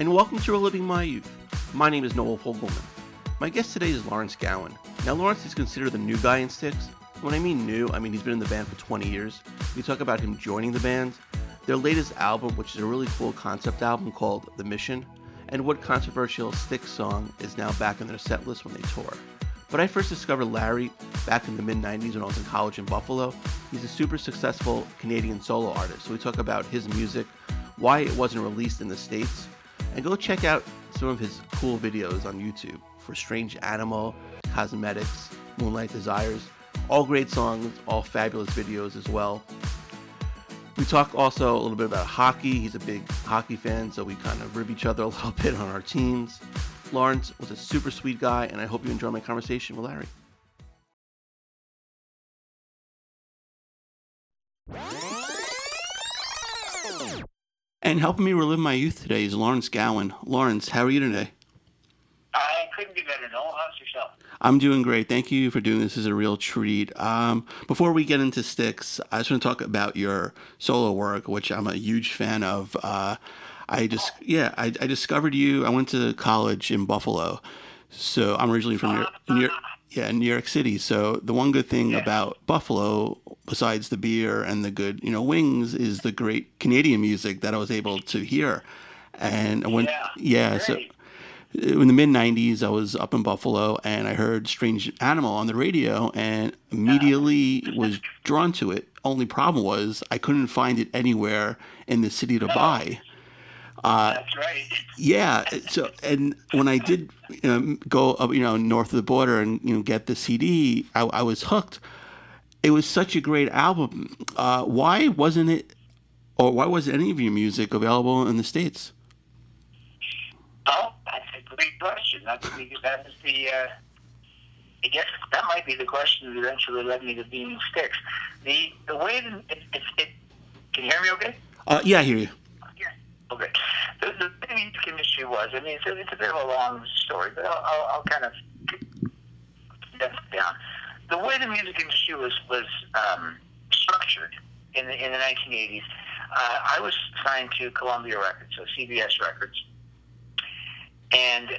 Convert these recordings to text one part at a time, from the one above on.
and welcome to Reliving My Youth. My name is Noel Fogelman. My guest today is Lawrence Gowan. Now, Lawrence is considered the new guy in Styx. When I mean new, I mean he's been in the band for 20 years. We talk about him joining the band, their latest album, which is a really cool concept album called The Mission, and what controversial Styx song is now back in their set list when they tour. But I first discovered Larry back in the mid 90s when I was in college in Buffalo. He's a super successful Canadian solo artist. So we talk about his music, why it wasn't released in the States, and go check out some of his cool videos on YouTube for Strange Animal, Cosmetics, Moonlight Desires. All great songs, all fabulous videos as well. We talk also a little bit about hockey. He's a big hockey fan, so we kind of rib each other a little bit on our teams. Lawrence was a super sweet guy, and I hope you enjoy my conversation with Larry. And helping me relive my youth today is Lawrence Gowan. Lawrence, how are you today? I couldn't be better, Noel. How's yourself? I'm doing great. Thank you for doing this. This is a real treat. Um, before we get into Styx, I just want to talk about your solo work, which I'm a huge fan of. Uh, I just yeah, I, I discovered you. I went to college in Buffalo, so I'm originally from New, New York, yeah, in New York City. So the one good thing about Buffalo, besides the beer and the good you know wings, is the great Canadian music that I was able to hear. And I went Yeah, yeah so in the mid 90s i was up in buffalo and i heard strange animal on the radio and immediately was drawn to it. Only problem was i couldn't find it anywhere in the city to buy That's right. yeah so and when i did you know, go up you know north of the border and you know get the cd i, I was hooked it was such a great album uh, why wasn't it or why wasn't any of your music available in the states Oh, that's a great question. That's the, that is the. Uh, I guess that might be the question that eventually led me to being Styx. The the way it, it, it can you hear me okay? uh, yeah i hear you. Okay. The, the music industry was. I mean, it's a, it's a bit of a long story, but I'll, I'll, I'll kind of condense down. The way the music industry was was um, structured in the in the 1980s, uh, I was signed to Columbia Records, so CBS Records, and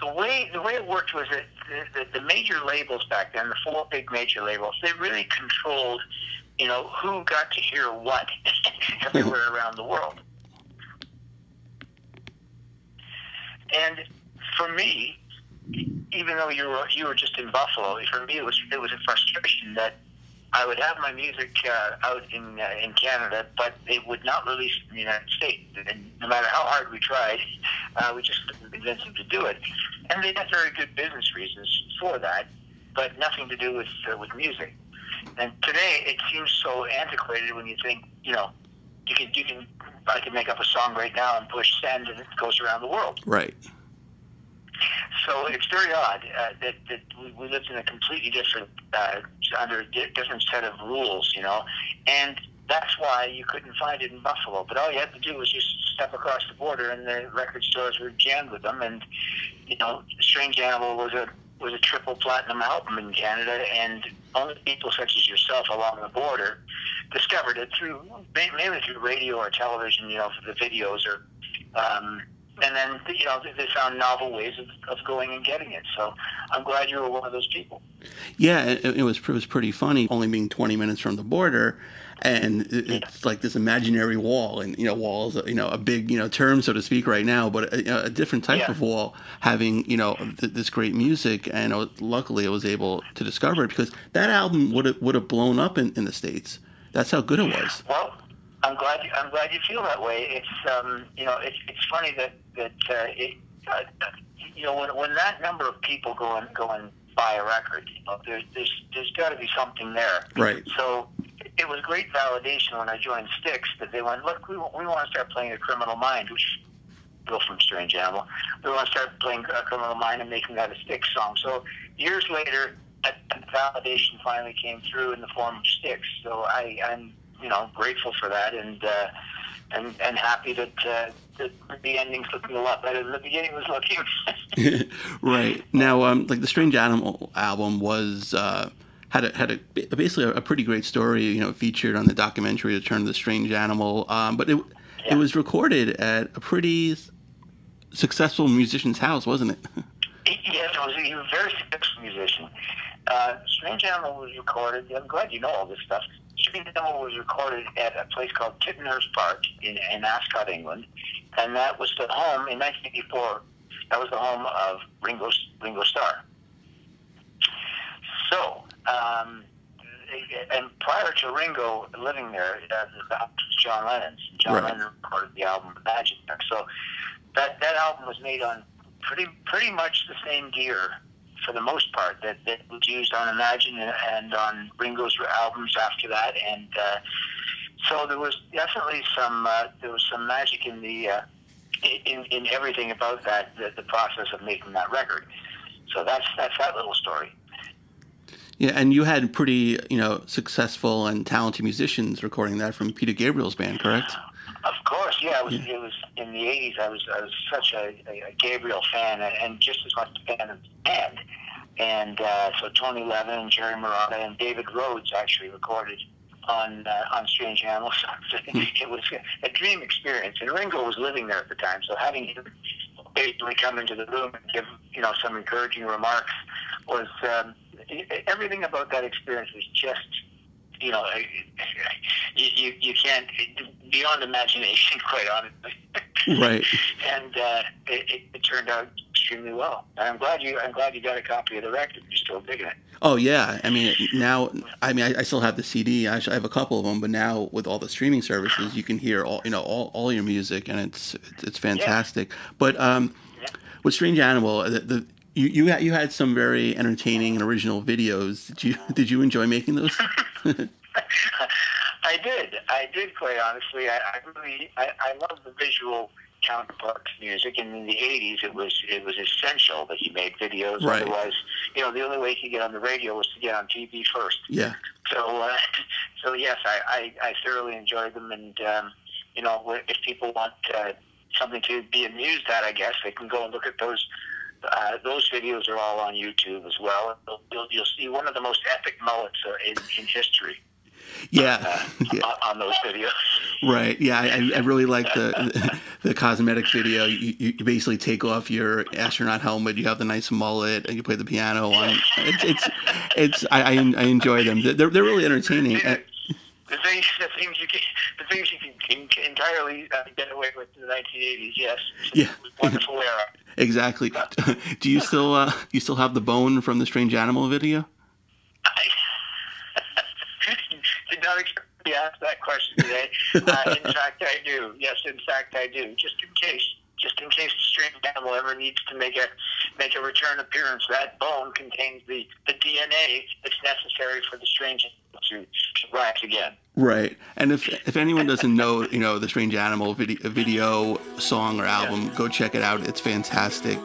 the way the way it worked was that the, the, the major labels back then, the four big major labels, they really controlled, you know, who got to hear what everywhere around the world. And for me, even though you were you were just in Buffalo, for me it was it was a frustration that I would have my music uh, out in uh, in Canada, but it would not release in the United States. And no matter how hard we tried, uh, we just couldn't convince them to do it. And they had very good business reasons for that, but nothing to do with uh, with music. And today it seems so antiquated when you think, you know, you can you can I can make up a song right now and push send and it goes around the world. right So it's very odd uh, that, that we, we lived in a completely different, uh, under a di- different set of rules, you know, and that's why you couldn't find it in Buffalo. But all you had to do was just step across the border, and the record stores were jammed with them. And you know, Strange Animal was a was a triple platinum album in Canada, and only people such as yourself along the border discovered it through mainly through radio or television, you know, for the videos or. Um, and then you know they- found novel ways of, of going and getting it. So I'm glad you were one of those people. Yeah, it, it was it was pretty funny. Only being 20 minutes from the border, and it, it's like this imaginary wall, and you know, walls, you know, a big you know term so to speak right now, but a, a different type Yeah. of wall, having you know th- this great music, and was, luckily I was able to discover it because that album would have would have blown up in, in the states. That's how good it was. Well, I'm glad you, I'm glad you feel that way. It's um, you know it's it's funny that that uh, it, uh, you know when when that number of people go and go and buy a record, you know, there's there's there's got to be something there. Right. So it was great validation when I joined Styx that they went, look, we, we want to start playing a Criminal Mind, which go from Strange Animal. We want to start playing a Criminal Mind and making that a Styx song. So years later, that, validation finally came through in the form of Styx. So I, I'm you know grateful for that and uh, and and happy that, uh, that the ending's looking a lot better than the beginning was looking. right now, um, like the Strange Animal album was uh, had a, had a basically a, a pretty great story. You know, featured on the documentary "Return of the Strange Animal," um, but it it was recorded at a pretty successful musician's house, wasn't it? yes, it was. He was a very successful musician. Uh, Strange Animal was recorded. I'm glad you know all this stuff. Strange Animal was recorded at a place called Tittenhurst Park in, in Ascot, England, and that was the home in 1984. That was the home of Ringo Ringo Starr. So, um, and prior to Ringo living there, uh, the house was John Lennon's. John right. Lennon recorded the album Imagine. So that that album was made on pretty pretty much the same gear for the most part that, that was used on Imagine and on Ringo's albums after that, and uh, so there was definitely some uh, there was some magic in the uh, in in everything about that the, the process of making that record. So that's that's that little story. Yeah, and you had pretty, you know, successful and talented musicians recording that from Peter Gabriel's band, correct? Of course, yeah. It was, yeah. it was in the '80s. I was I was such a, a Gabriel fan, and just as much a fan of the band. And uh, so Tony Levin, Jerry Marotta, and David Rhodes actually recorded on uh, on Strange Animals. it was a dream experience, and Ringo was living there at the time, so having him basically come into the room and give you know some encouraging remarks was um, everything about that experience was just you know, you, you, you can't beyond imagination, quite honestly. Right. and uh, it, it, turned out extremely well. I'm glad you I'm glad you got a copy of the record. You're still digging it. Oh yeah, I mean now I mean I, I still have the CD. I, I have a couple of them, but now with all the streaming services, you can hear all you know all, all your music, and it's it's fantastic. Yeah. But um, yeah. with Strange Animal, the, the you you had you had some very entertaining and original videos. Did you did you enjoy making those? I did. I did. Quite honestly, I, I really I, I love the visual counterpart to music, and in the '80s, it was it was essential that you made videos. Right. Otherwise, you know, the only way you could get on the radio was to get on TV first. Yeah. So, uh, so yes, I, I I thoroughly enjoyed them, and um, you know, if people want uh, something to be amused at, I guess they can go and look at those uh, those videos are all on YouTube as well. You'll, you'll, you'll see one of the most epic mullets uh, in, in history. Yeah. Uh, yeah. On, on, those videos. Right. Yeah, I, I really like the the cosmetic video. You, you basically take off your astronaut helmet. You have the nice mullet, and you play the piano on. It's it's, it's I, I enjoy them. They're they're really entertaining. The things, the things you can, the things you can, can entirely uh, get away with in the 1980s. Yes. Yeah. Wonderful era. Exactly. Do you still uh, you still have the bone from the strange animal video? I did not expect to ask that question today. Uh, in fact, I do. Yes, in fact, I do. Just in case, just in case the strange animal ever needs to make a make a return appearance, that bone contains the, the DNA that's necessary for the strange animal to, to again. Right. And if if anyone doesn't know, you know, the Strange Animal video, video song or album, yeah. go check it out. It's fantastic.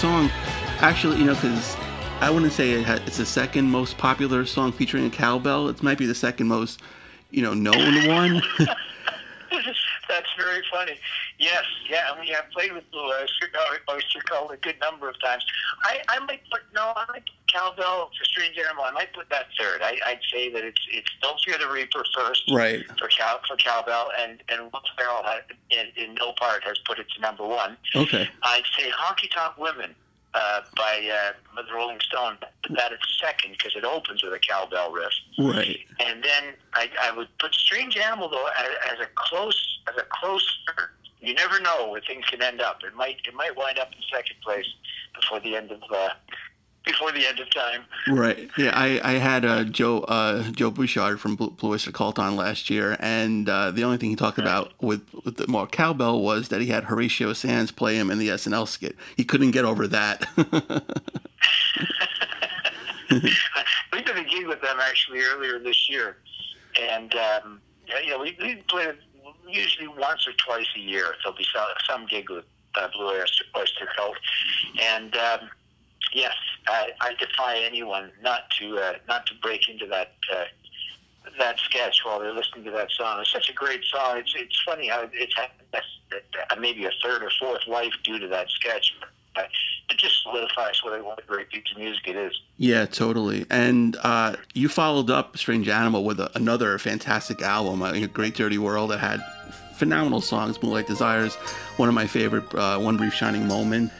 Song, actually, you know, because I wouldn't say it it's the second most popular song featuring a cowbell. It might be the second most, you know, known one. That's very funny. Yes, yeah, and we have played with Blue Oyster, Cult a good number of times. I, I might put no, I might put cowbell for strange animal. I might put that third. I, I'd say that it's it's Don't Fear the Reaper first right. for cow for cowbell, and and Will Ferrell had, in, in no part has put it to number one. Okay. I'd say Honky Tonk Women uh, by uh, the Rolling Stone, but that is second because it opens with a cowbell riff. Right. And then I, I would put Strange Animal though as, as a close as a close. third. You never know where things can end up. It might it might wind up in second place before the end of uh, before the end of time. Right. Yeah, I, I had uh, Joe uh, Joe Bouchard from Blue, Blue Oyster Cult on last year, and uh, the only thing he talked about with, with the more cowbell was that he had Horatio Sanz play him in the SNL skit. He couldn't get over that. we did a gig with them actually earlier this year, and um, yeah, you know, we, we play it usually once or twice a year. There'll be some, some gig with uh, Blue Oyster, Oyster Cult, and um, yes, I, I defy anyone not to uh, not to break into that. Uh, that sketch while they're listening to that song. It's such a great song. It's it's funny how it's had uh, maybe a third or fourth life due to that sketch. But it just solidifies what a, great piece of music it is. yeah, totally. And uh, you followed up Strange Animal with a, another fantastic album, a Great Dirty World, that had phenomenal songs. Moonlight Desires, one of my favorite, uh, One Brief Shining Moment.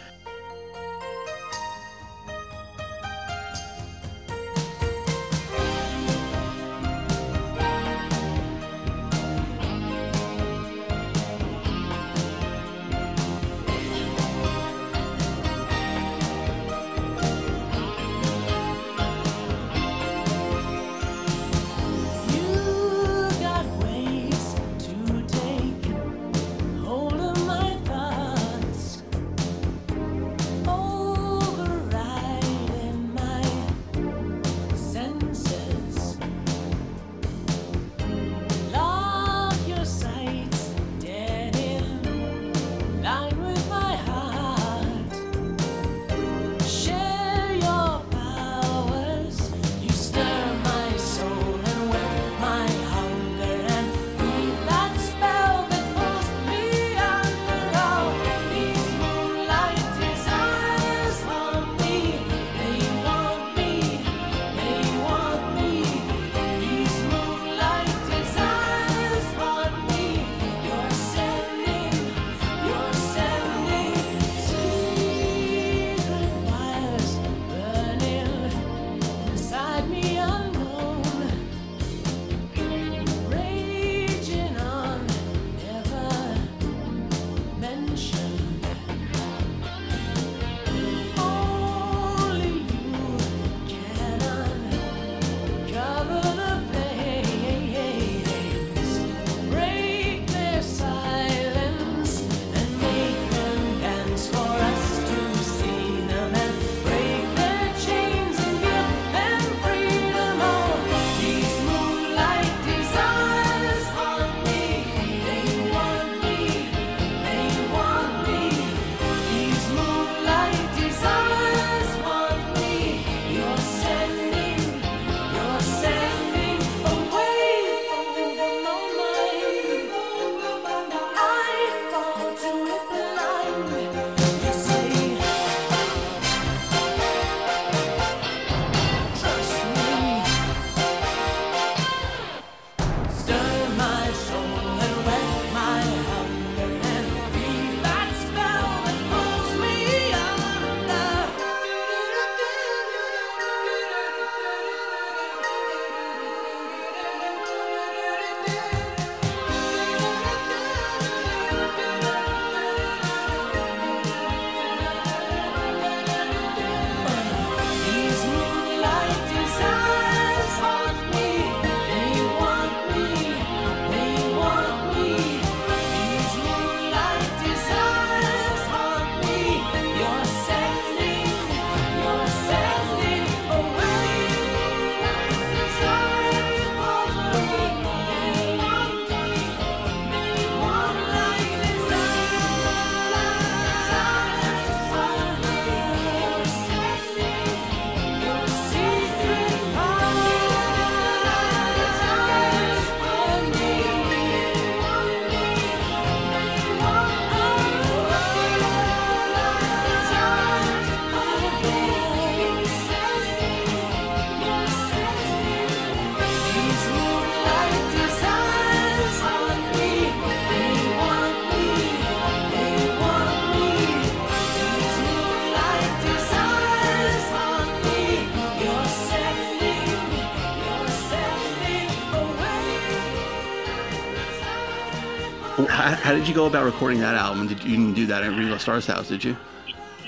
Did you go about recording that album? Did you, didn't do that at Ringo Starr's house? Did you?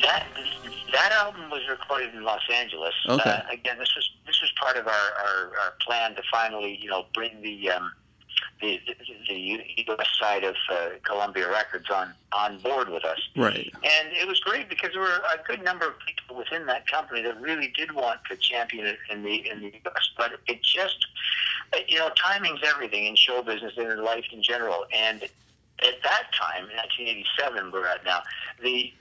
That that album was recorded in Los Angeles. Okay. Uh, again, this was this was part of our, our, our plan to finally, you know, bring the um, the, the, the U.S. side of uh, Columbia Records on on board with us. Right. And it was great because there were a good number of people within that company that really did want to champion it in the in the U.S. But it just, you know, timing's everything in show business and in life in general. And at that time, 1987, we're at now, the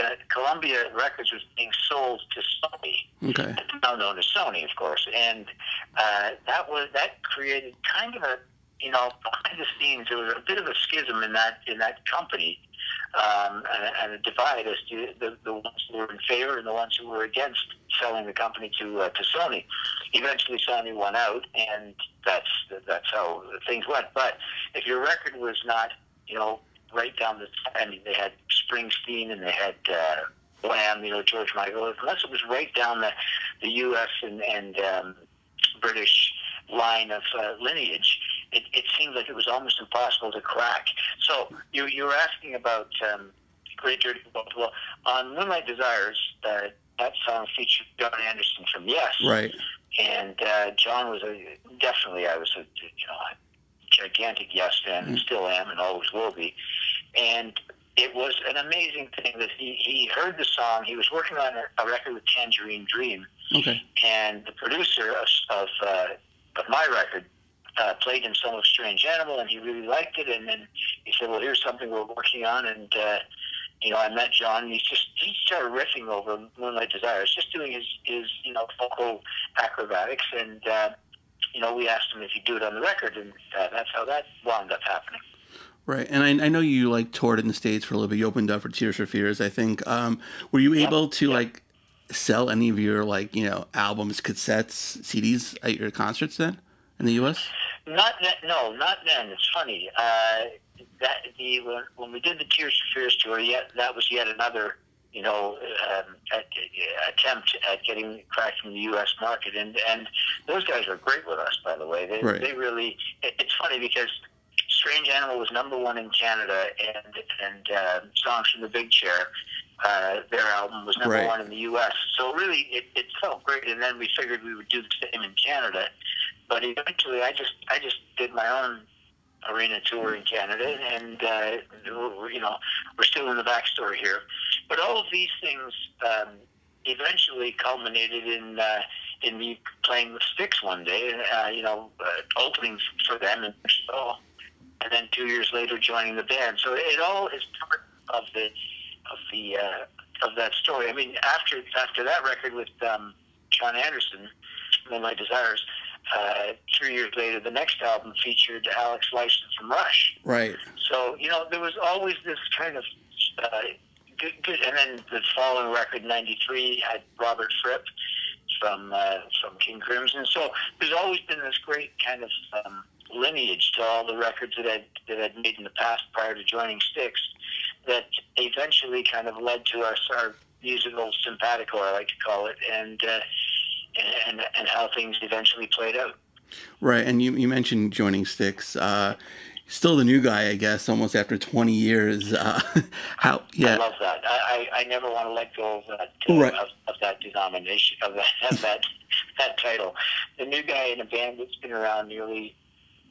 uh, Columbia Records was being sold to Sony, Okay. now known as Sony, of course, and uh, that was that created kind of a you know behind the scenes there was a bit of a schism in that in that company. Um, and, and a divide as to the, the ones who were in favor and the ones who were against selling the company to uh, to Sony. Eventually, Sony won out, and that's that's how things went. But if your record was not you know, right down the. I mean, they had Springsteen and they had uh, Wham, you know, George Michael. Unless it was right down the the U.S. and and um, British line of uh, lineage, it, it seemed like it was almost impossible to crack. So you you were asking about um, Great Dirty World. Well, on Moonlight Desires, uh, that song featured Jon Anderson from Yes, Right. and uh, John was a definitely I was a you know gigantic Yes fan and still am and always will be, and it was an amazing thing that he he heard the song. He was working on a, a record with Tangerine Dream, Okay. and the producer of of, uh, of my record. Uh, played him some of Strange Animal, and he really liked it. And then he said, "Well, here's something we're working on." And uh, you know, I met Jon, and he's just he started riffing over Moonlight Desires, just doing his his you know vocal acrobatics, and uh, you know, we asked him if he'd do it on the record, and uh, that's how that wound up happening. Right, and I, I know you like toured in the states for a little bit. You opened up for Tears for Fears, I think. Um, were you able to like sell any of your like you know albums, cassettes, CDs at your concerts then in the U.S.? Not that, no, not then. It's funny. Uh, that the when, when we did the Tears for Fears tour, yet that was yet another you know um, at, attempt at getting cracked from the U.S. market, and and those guys were great with us, by the way. They Right. they really. It, it's funny because. Strange Animal was number one in Canada, and and uh, songs from the Big Chair, uh, their album was number Right. one in the U.S. So really, it, it felt great. And then we figured we would do the same in Canada, but eventually, I just I just did my own arena tour in Canada, and uh, you know we're still in the backstory here. But all of these things um, eventually culminated in uh, in me playing with Styx one day, uh, you know uh, opening for them in Montreal, and then two years later joining the band. So it all is part of the of the uh, of that story. I mean, after after that record with um, Jon Anderson, Moonlight Desires. Uh, three years later, the next album featured Alex Lifeson from Rush. Right. So you know, there was always this kind of uh, good, good. And then the following record, '93, had Robert Fripp from uh, from King Crimson. So there's always been this great kind of um, lineage to all the records that I'd that I'd made in the past prior to joining Styx, that eventually kind of led to our, our musical simpatico, I like to call it, and. Uh, and, and how things eventually played out. Right, and you, you mentioned joining Styx. Uh, still the new guy, I guess, almost after 20 years. Uh, how? I love that. I, I, I never want to let go of that uh, Right. of, of that denomination of that of that that title. The new guy in a band that's been around nearly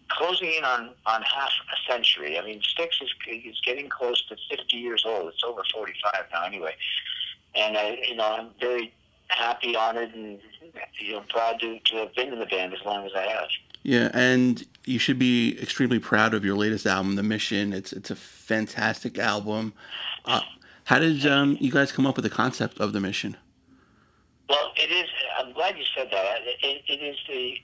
closing in on, on half a century. I mean, Styx is is getting close to 50 years old. It's over 45 now, anyway. And I, you know, I'm very happy, honored, and you know, proud to, to have been in the band as long as I have. Yeah, and you should be extremely proud of your latest album, The Mission. It's it's a fantastic album. Uh, how did um, you guys come up with the concept of The Mission? Well, it is. I'm glad you said that. It, it is the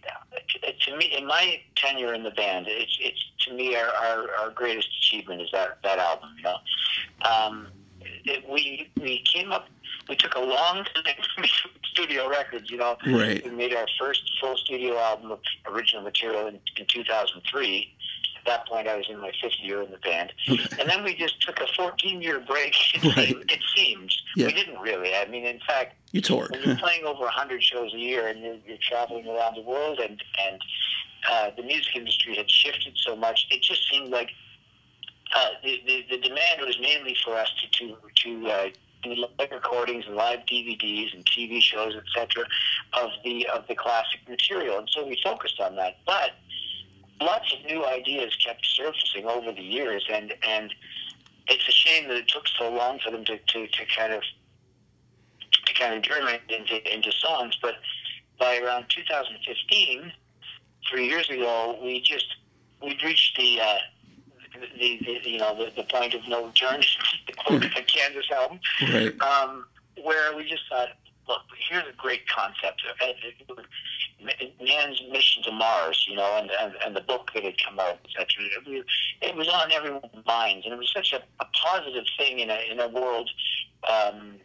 to me in my tenure in the band. It's it's to me our, our, our greatest achievement is that that album. You know, um, it, we we came up. We took a long time to make studio records. You know, Right. we made our first full studio album of original material in, in 2003. At that point, I was in my fifth year in the band, and then we just took a 14-year break. It, Right. seemed, it seems Yeah. we didn't really. I mean, in fact, You toured. when you're playing over 100 shows a year and you're, you're traveling around the world and and uh, the music industry had shifted so much, it just seemed like uh, the, the the demand was mainly for us to to to uh, do live recordings and live DVDs and TV shows, etc., of the of the classic material, and so we focused on that. But lots of new ideas kept surfacing over the years, and and it's a shame that it took so long for them to, to, to kind of to kind of germinate into into songs. But by around 2015, three years ago, we just we'd reached the uh, the, the you know the, the point of no return, to quote the Kansas album, Right. um, where we just thought, look, here's a great concept. Man's mission to Mars, you know, and, and, and the book that had come out, etc. It, was- it was on everyone's minds, and it was such a, a positive thing in a in a world um,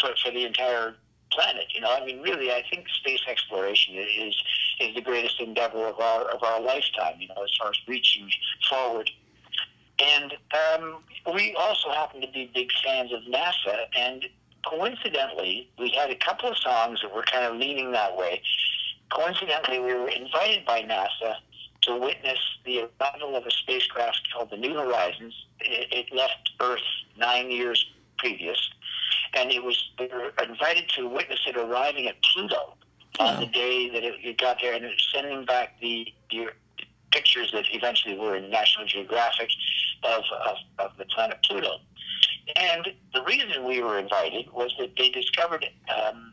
for for the entire planet. You know, I mean, really, I think space exploration is is the greatest endeavor of our of our lifetime. You know, as far as reaching forward. And um, we also happen to be big fans of NASA, and coincidentally, we had a couple of songs that were kind of leaning that way. Coincidentally, we were invited by NASA to witness the arrival of a spacecraft called the New Horizons. It, it left Earth nine years previous, and it was we were invited to witness it arriving at Pluto on Wow. the day that it, it got there, and it was sending back the, the pictures that eventually were in National Geographic of, of, of the planet Pluto. And the reason we were invited was that they discovered um,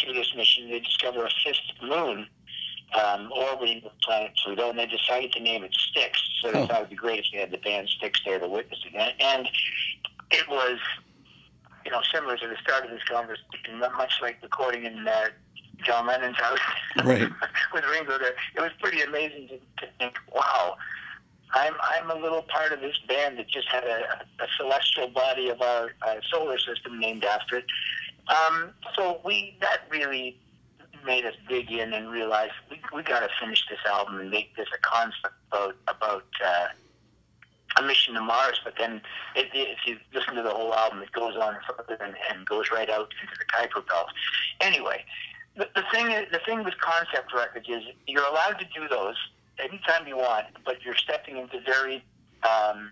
through this mission, they discovered a fifth moon um, orbiting the planet Pluto, and they decided to name it Styx. So they Oh. thought it'd be great if they had the band Styx there to witness it. And, and it was, you know, similar to the start of this conversation, much like recording in uh, John Lennon's house Right. with Ringo there. It was pretty amazing to, to think, wow, I'm I'm a little part of this band that just had a, a celestial body of our uh, solar system named after it. Um, so we that really made us dig in and realize we we got to finish this album and make this a concept about about uh, a mission to Mars. But then it, it, if you listen to the whole album, it goes on further and, and goes right out into the Kuiper Belt. Anyway, the, the thing is, the thing with concept records is you're allowed to do those anytime you want, but you're stepping into very um,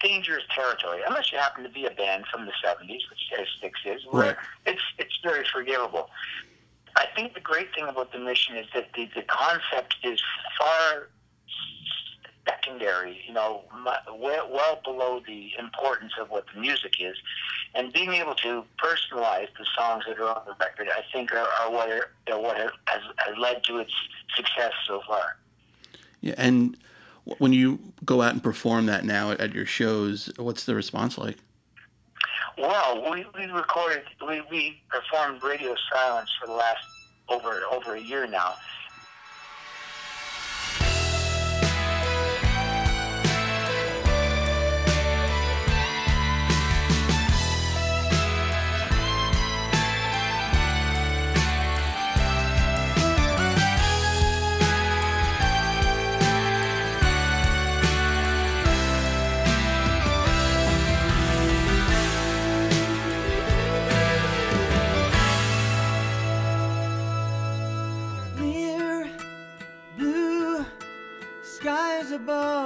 dangerous territory. Unless you happen to be a band from the '70s, which as Styx is, where Right. it's it's very forgivable. I think the great thing about the mission is that the, the concept is far secondary, you know, well, well below the importance of what the music is. And being able to personalize the songs that are on the record, I think, are, are what, are, are what has, has led to its success so far. Yeah. And when you go out and perform that now at, at your shows, what's the response like? Well, we, we recorded, we, we performed Radio Silence for the last over over a year now.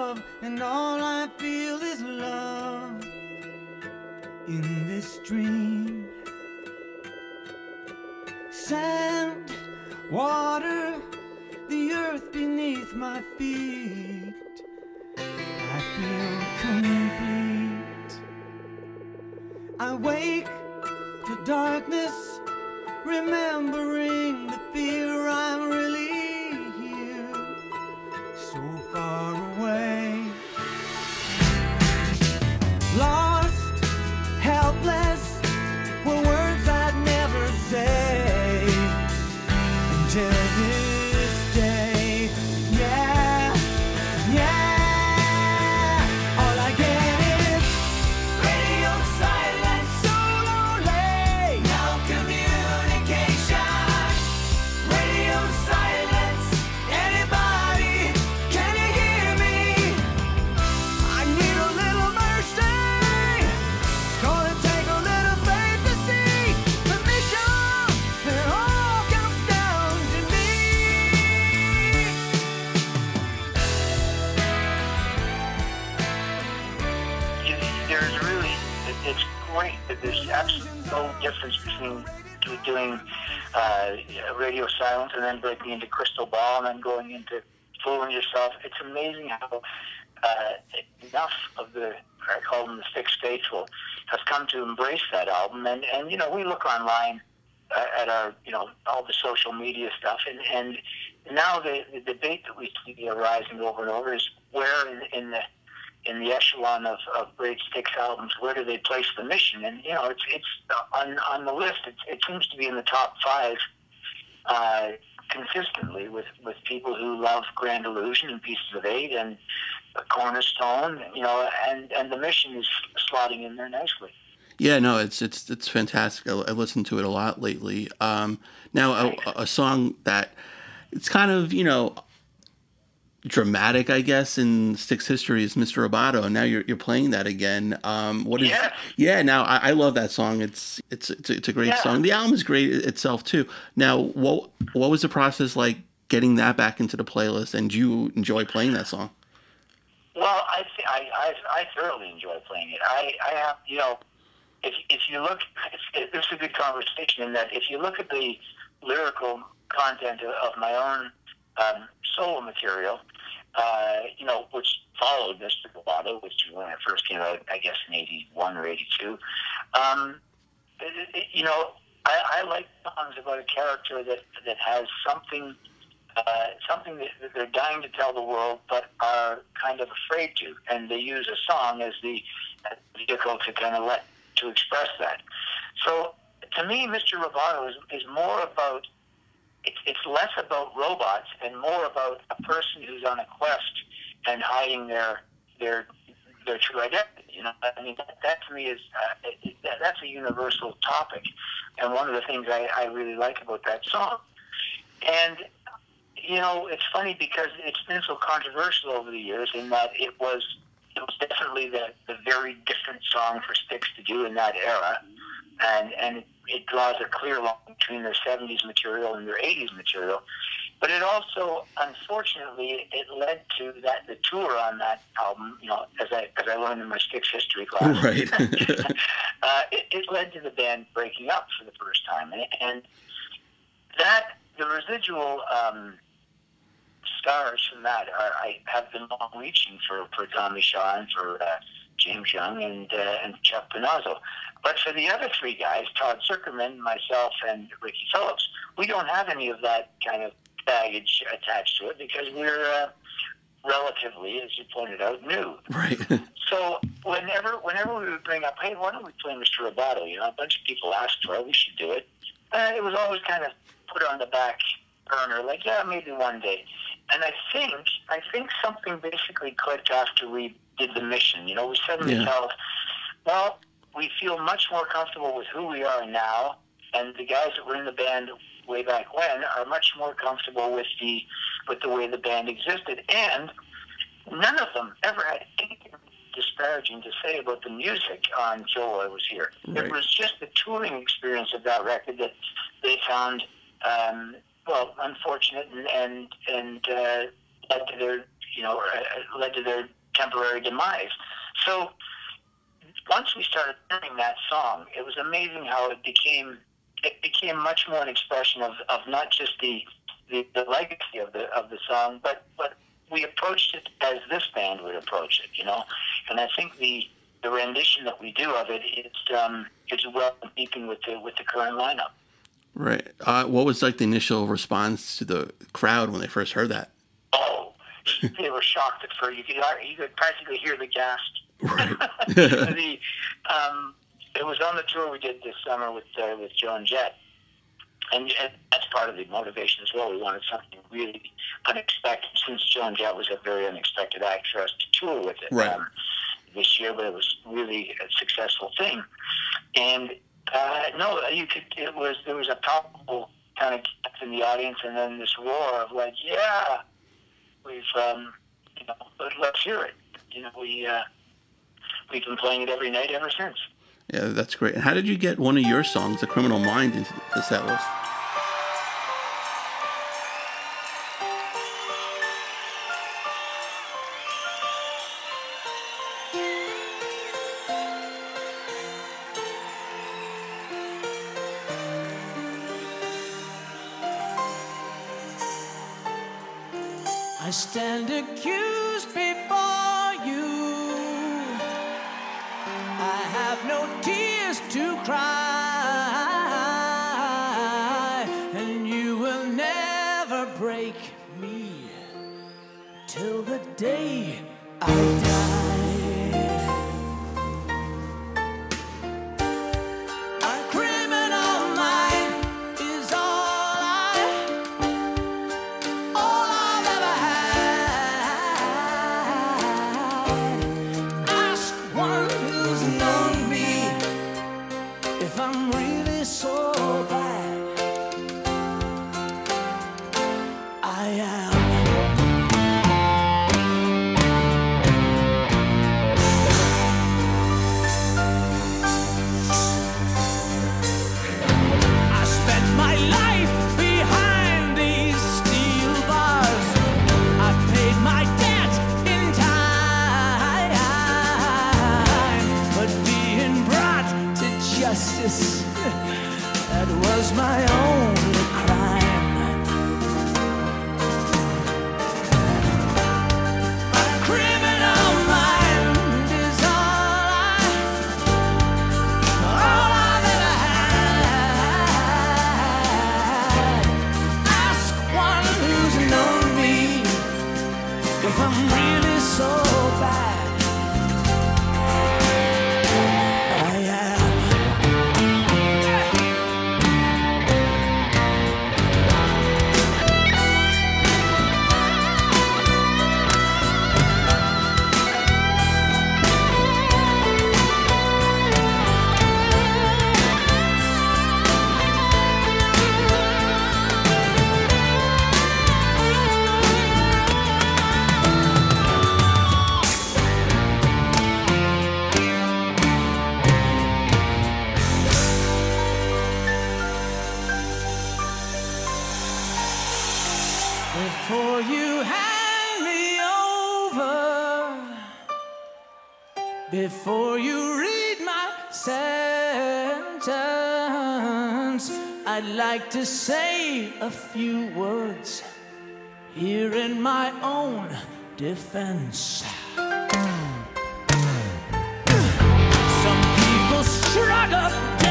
Above, and all I feel is love in this dream. Sand, water, the earth beneath my feet. I feel complete. I wake to darkness remembering the fear I'm really difference between doing uh, radio silence and then breaking into Crystal Ball and then going into Fooling Yourself. It's amazing how uh, enough of the I call them the Styx Faithful has come to embrace that album. And and you know we look online uh, at our you know all the social media stuff and and now the, the debate that we see arising over and over is where in, in the in the echelon of, of great Styx albums, where do they place the mission? And you know, it's it's on on the list. It, it seems to be in the top five uh, consistently with with people who love Grand Illusion and Pieces of Eight and Cornerstone. You know, and and the mission is slotting in there nicely. Yeah, no, it's it's it's fantastic. I, I listened to it a lot lately. Um, now, a, a song that it's kind of you know dramatic, I guess, in Styx history is Mr. Roboto. And now you're you're playing that again. Um, what is? Yeah. Yeah. Now I, I love that song. It's it's it's, a- it's a great Yeah. song. The album is great itself too. Now, what what was the process like getting that back into the playlist? And do you enjoy playing that song? Well, I, th- I, I, I thoroughly enjoy playing it. I, I have, you know, if, if you look, it's, this is a good conversation in that if you look at the lyrical content of, of my own um, solo material, uh, you know, which followed Mr. Roboto, which when it first came out, I guess in 81 or 82, um, it, it, you know, I, I like songs about a character that, that has something uh, something that, that they're dying to tell the world, but are kind of afraid to, and they use a song as the as the vehicle to kind of let to express that. So, to me, Mr. Roboto is, is more about it's, it's less about robots and more about a person who's on a quest and hiding their their their true identity. You know, I mean, that, that to me is uh, it, that, that's a universal topic, and one of the things I, I really like about that song. And you know, it's funny because it's been so controversial over the years in that it was it was definitely the, the very different song for Styx to do in that era, and and it, it draws a clear line between their '70s material and their '80s material. But it also, unfortunately, it led to that the tour on that album. You know, as I as I learned in my Styx history class, Right. uh, it, it led to the band breaking up for the first time, and, and that the residual um, stars from that are I have been long reaching for for Tommy Shaw and for uh, James Young and uh, and Chuck Panazzo. But for the other three guys, Todd Sucherman, myself, and Ricky Phillips, we don't have any of that kind of baggage attached to it because we're uh, relatively, as you pointed out, new. right. So whenever whenever we would bring up, hey, why don't we play Mr. Roboto? You know, a bunch of people asked for it. We should do it. Uh, it was always kind of put on the back burner, like yeah, maybe one day. And I think I think something basically clicked after we did the mission. You know, we suddenly Yeah. felt, well, we feel much more comfortable with who we are now, and the guys that were in the band way back when are much more comfortable with the with the way the band existed, and none of them ever had anything disparaging to say about the music on Kilroy Was Here. Right. It was just the touring experience of that record that they found, um, well, unfortunate and and, and uh, led to their, you know, uh, led to their temporary demise. So once we started hearing that song, it was amazing how it became it became much more an expression of, of not just the, the, the legacy of the of the song, but but we approached it as this band would approach it, you know. And I think the the rendition that we do of it's um it's well in keeping with the with the current lineup. Right. Uh, what was like the initial response to the crowd when they first heard that? Oh, they were shocked at first. You could you could practically hear the gasp. Right. the um, it was on the tour we did this summer with uh, with Joan Jett, and, and that's part of the motivation as well. We wanted something really unexpected, since Joan Jett was a very unexpected act for us to tour with it Right. um, this year, but it was really a successful thing. And uh, no, you could. It was there was a palpable kind of gasp in the audience, and then this roar of like, yeah, we've um, you know, let- let's hear it. You know, we. Uh, We've been playing it every night ever since. yeah, that's great. And how did you get one of your songs, "The Criminal Mind," into the set list? to say a few words here in my own defense. Some people strut up.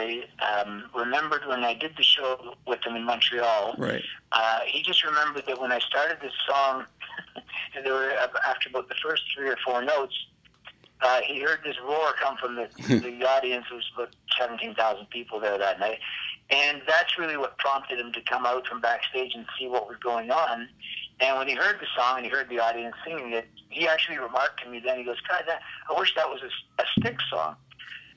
Particularly um, remembered when I did the show with him in Montreal. Right. Uh, he just remembered that when I started this song, there were after about the first three or four notes, uh, he heard this roar come from the, the audience. There was about seventeen thousand people there that night, and that's really what prompted him to come out from backstage and see what was going on. And when he heard the song and he heard the audience singing it, he actually remarked to me then, he goes, God, that, I wish that was a, a Styx song.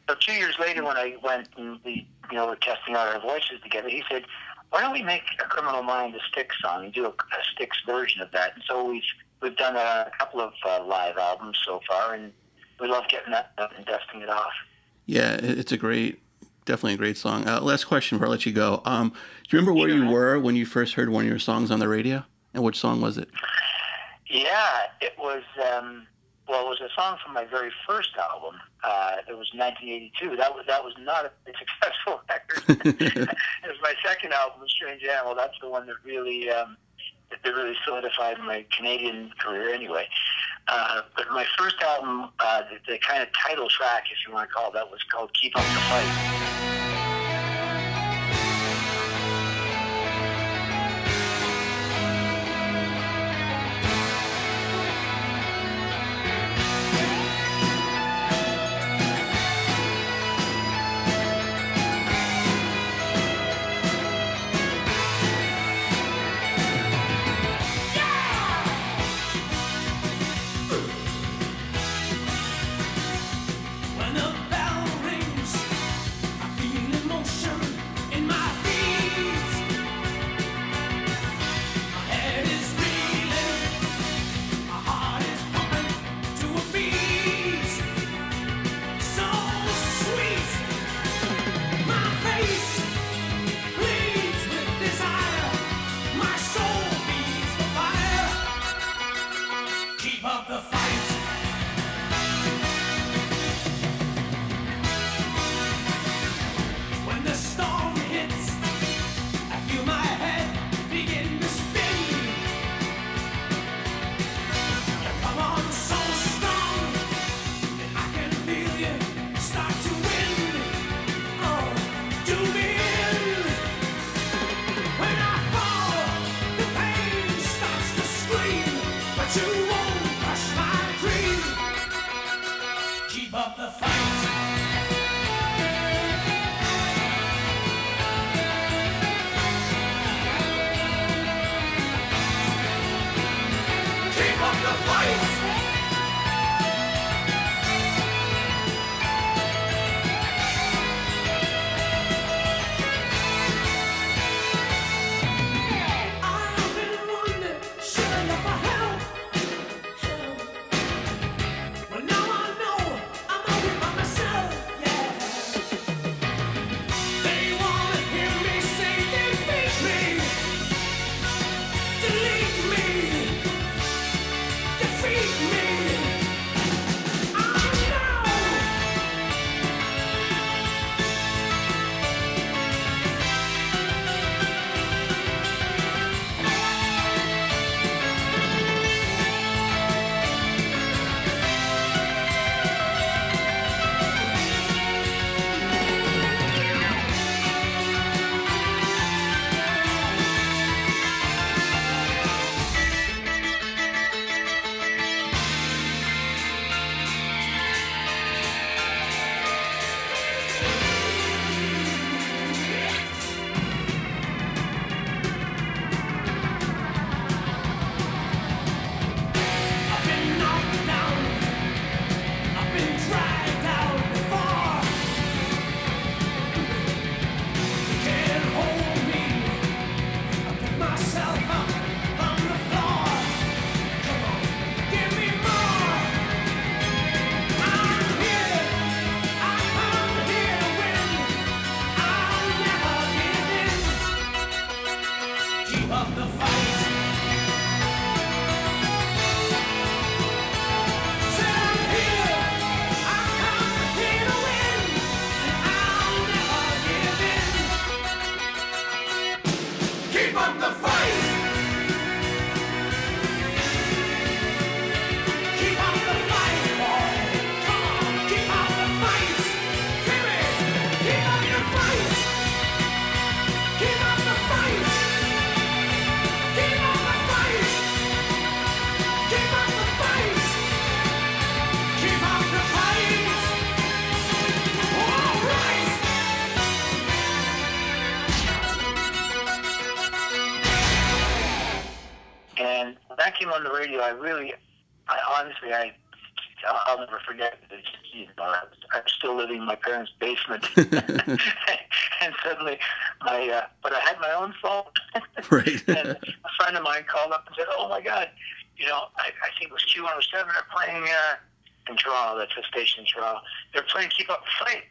So two years later, when I went and we, you know, were testing out our voices together, he said, why don't we make a Criminal Mind a Styx song and do a, a Styx version of that? And so we've we've done a couple of uh, live albums so far, and we love getting that and dusting it off. Yeah, it's a great, definitely a great song. Uh, last question before I let you go. Um, do you remember where you were when you first heard one of your songs on the radio? And which song was it? Yeah, it was. Um, well, it was a song from my very first album. Uh, it was 1982. That was that was not a successful record. it was my second album, Strange Animal. That's the one that really um, that really solidified my Canadian career, anyway. Uh, but my first album, uh, the, the kind of title track, if you want to call it that, was called "Keep Up the Fight." the! Basement, and suddenly, my, uh, but I had my own phone. Right. and a friend of mine called up and said, "Oh my God, you know, I, I think it was Q107 They're playing uh, in Toronto. That's a station Toronto. They're playing Keep Up the Fight."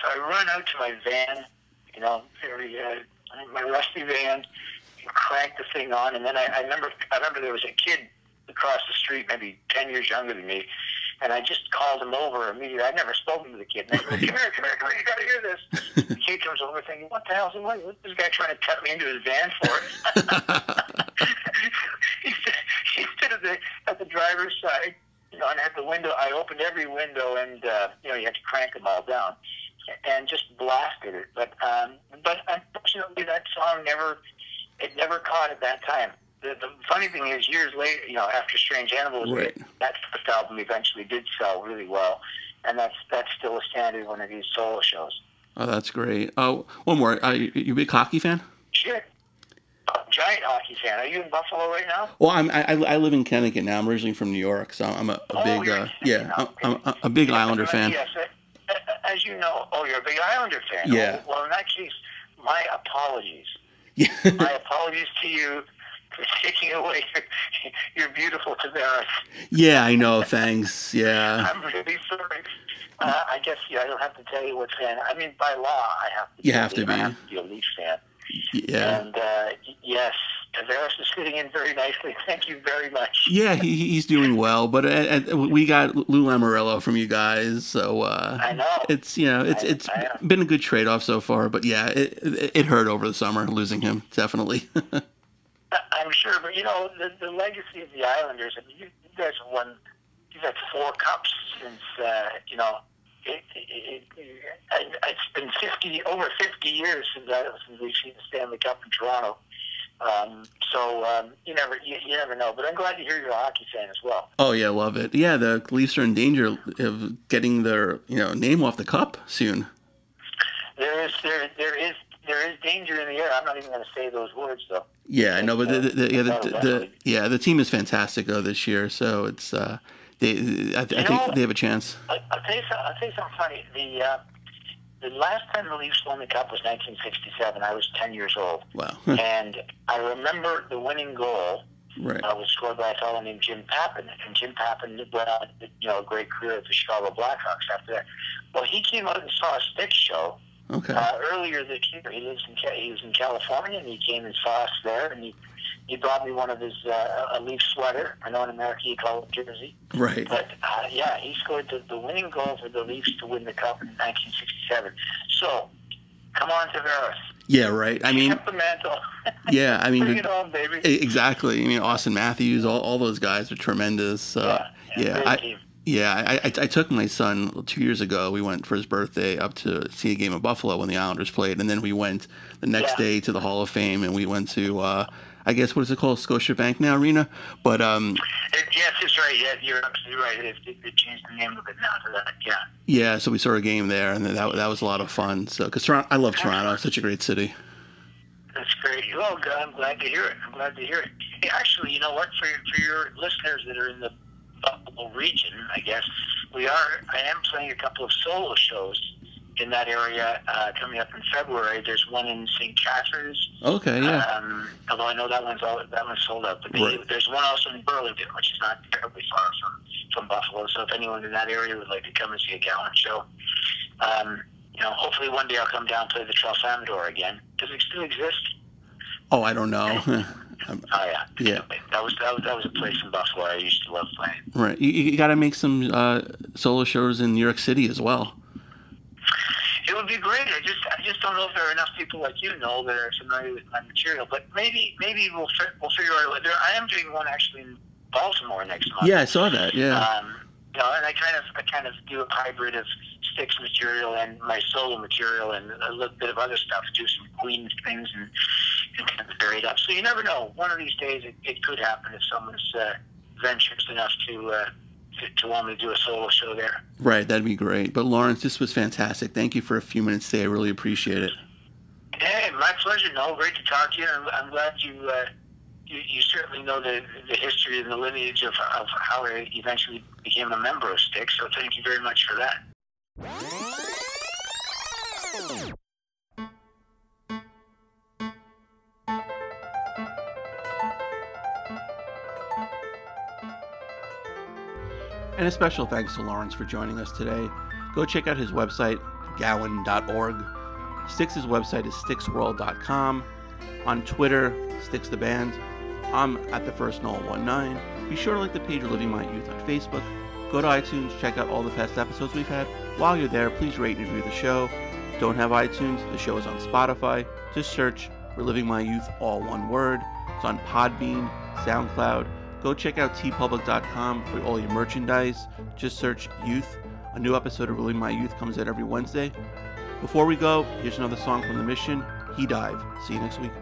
So I run out to my van, you know, very uh, my rusty van, and crank the thing on. And then I, I remember, I remember there was a kid across the street, maybe ten years younger than me. And I just called him over immediately. I'd never spoken to the kid. And I said, come here, come here, come here, you gotta hear this. The kid comes over thinking, what the hell's he what, what's this guy trying to cut me into his van for? he he stood at the at the driver's side, you know, and had the window. I opened every window, and uh, you know, you had to crank them all down, and just blasted it. But um, but unfortunately, that song never it never caught at that time. The, the funny thing is, years later, you know, after Strange Animals, Right. that first album eventually did sell really well, and that's that's still a standard one of these solo shows. oh, that's great. Oh, one more. Uh, you, you a big hockey fan? Shit. A giant hockey fan. Are you in Buffalo right now? Well, I'm, I, I live in Connecticut now. I'm originally from New York, so I'm a, a Oh, big uh, yeah, I'm. I'm a, a big Yeah, Islander fan. Yes, as you know, oh, you're a big Islander fan. Yeah. Oh, well, in that case, my apologies. Yeah. My apologies to you taking away your, your beautiful Tavares. yeah, I know. Thanks. Yeah. I'm really sorry. Uh, I guess yeah, I don't have to tell you what fan. I mean, by law, I have to. You have to I be. have to be a Leafs fan. Yeah. And uh, yes, Tavares is fitting in very nicely. Thank you very much. Yeah, he, he's doing well, but uh, uh, we got Lou Lamoriello from you guys, so uh, I know. it's you know it's I- it's I been a good trade off so far. But yeah, it, it it hurt over the summer losing him definitely. I'm sure, but you know the the legacy of the Islanders. I mean, you, you guys have won. You've had four cups since uh, you know. It, it, it, it, it's been fifty over fifty years since, I, since we've seen the Stanley Cup in Toronto. Um, so um, you never you, you never know. But I'm glad to hear you're a hockey fan as well. oh yeah, love it. Yeah, the Leafs are in danger of getting their you know name off the cup soon. There is there there is there is danger in the air. I'm not even going to say those words though. Yeah, I know, but the, the, the, yeah, the, the, yeah the team is fantastic though this year, so it's uh, they I, I think know- they have a chance. I, I'll tell you something. I'll tell you something funny. The uh, the last time the Leafs won the cup was 1967. I was 10 years old, Wow, and I remember the winning goal right? uh, was scored by a fellow named Jim Pappin, and Jim Pappin went on, you know, a great career at the Chicago Blackhawks after that. Well, he came out and saw a Styx show Okay, uh, earlier this year. He lives in he was in California, and he came and saw us there, and he he brought me one of his uh, a Leaf sweater. I know in America you call it jersey. right. But uh, yeah, he scored the, the winning goal for the Leafs to win the cup in 1967. So, come on, Tavares. Yeah, right. I mean, the mantle. yeah, I mean, Bring it on, baby. Exactly. I mean, Auston Matthews, all, all those guys are tremendous. Uh, Yeah, yeah, I, team. Yeah. I, I, I took my son two years ago. We went for his birthday up to see a game of Buffalo when the Islanders played, and then we went the next Yeah. day to the Hall of Fame, and we went to, uh, I guess, what is it called, Scotiabank now Arena? But um, It, yes, it's right. Yeah, you're absolutely right. It, it, it changed the name of it now to that. Yeah. yeah, so we saw a game there, and that that was a lot of fun. So, because Toronto, I love Toronto, it's such a great city. That's great. Well, good. I'm glad to hear it. I'm glad to hear it. Hey, actually, you know what? For your, for your listeners that are in the Buffalo region, I guess we are. I am playing a couple of solo shows in that area uh, coming up in February. There's one in St. Catharines. Okay, yeah, Um, although I know that one's all, that one's sold out, but they, Right. there's one also in Burlington, which is not terribly far from from Buffalo. So if anyone in that area would like to come and see a Gallant show, um, you know, hopefully one day I'll come down and play the Tralfamadore again. Does it still exist? Oh, I don't know. Um, Oh yeah, Yeah. That was that was that was a place in Buffalo I used to love playing. right, you, you got to make some uh, solo shows in New York City as well. It would be great. I just I just don't know if there are enough people like you know that are familiar with my material. But maybe maybe we'll fi- we'll figure out. There, I am doing one actually in Baltimore next month. Yeah, I saw that. Yeah. Um, you know, and I kind of I kind of do a hybrid of Styx material and my solo material and a little bit of other stuff. Do some Queen things and, and kind of vary it up. So you never know. One of these days it, it could happen if someone's uh, venturous enough to, uh, to to want me to do a solo show there. Right, that'd be great. But Lawrence, this was fantastic. Thank you for a few minutes today. I really appreciate it. Hey, my pleasure. No, great to talk to you. I'm, I'm glad you uh, you, you certainly know the, the history and the lineage of, of how I eventually became a member of Styx. So thank you very much for that. And a special thanks to Lawrence for joining us today. Go check out his website, gowan.org. Styx's website is styxworld.com. On Twitter, Styx the Band. I'm at the first Noel 19. Be sure to like the page of Living My Youth on Facebook. Go to iTunes, check out all the past episodes we've had. While you're there, please rate and review the show. Don't have iTunes? The show is on Spotify. Just search Reliving My Youth, all one word. It's on Podbean, SoundCloud. Go check out teepublic.com for all your merchandise. Just search Youth. A new episode of Living My Youth comes out every Wednesday. Before we go, here's another song from the mission, Khedive. See you next week.